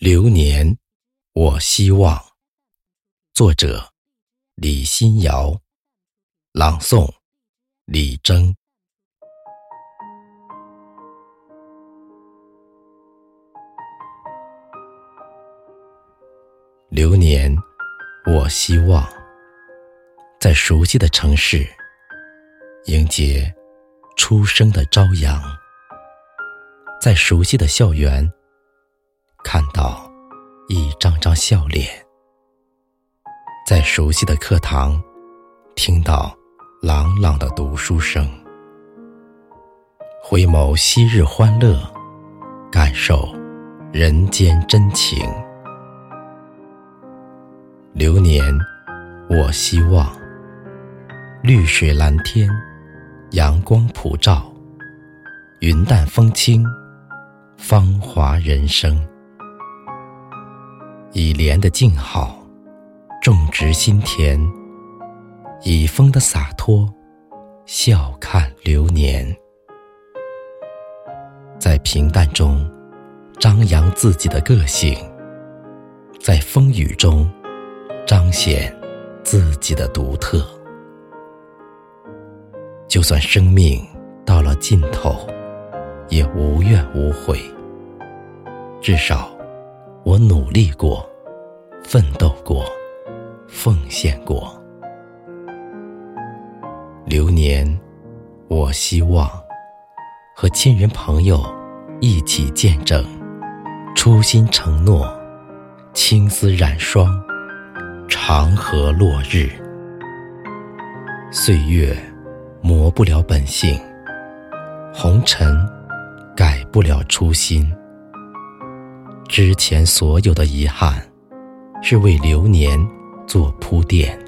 流年，我希望。作者：李新瑶，朗诵：李征。流年，我希望，在熟悉的城市迎接初升的朝阳，在熟悉的校园。看到一张张笑脸，在熟悉的课堂听到朗朗的读书声，回眸昔日欢乐，感受人间真情。流年，我希望绿水蓝天，阳光普照，云淡风轻，芳华人生。以莲的静好，种植心田；以风的洒脱，笑看流年。在平淡中张扬自己的个性，在风雨中彰显自己的独特。就算生命到了尽头，也无怨无悔。至少。我努力过，奋斗过，奉献过。流年，我希望和亲人朋友一起见证初心承诺，青丝染霜，长河落日。岁月磨不了本性，红尘改不了初心。之前所有的遗憾，是为流年做铺垫。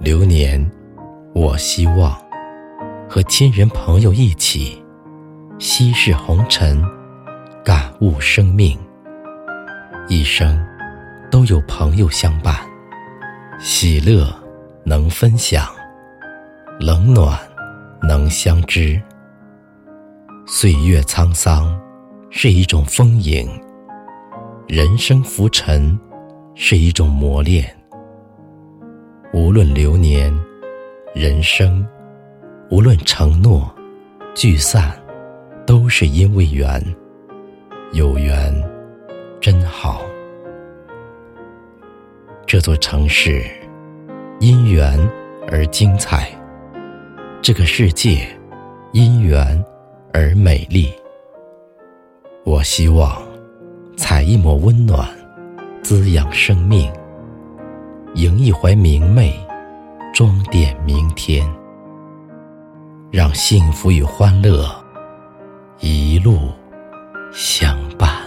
流年，我希望和亲人朋友一起稀释红尘，感悟生命。一生都有朋友相伴，喜乐能分享，冷暖能相知。岁月沧桑。是一种丰盈，人生浮沉是一种磨练。无论流年，人生，无论承诺，聚散，都是因为缘。有缘，真好。这座城市，因缘而精彩；这个世界，因缘而美丽。我希望采一抹温暖，滋养生命；迎一怀明媚，装点明天。让幸福与欢乐一路相伴。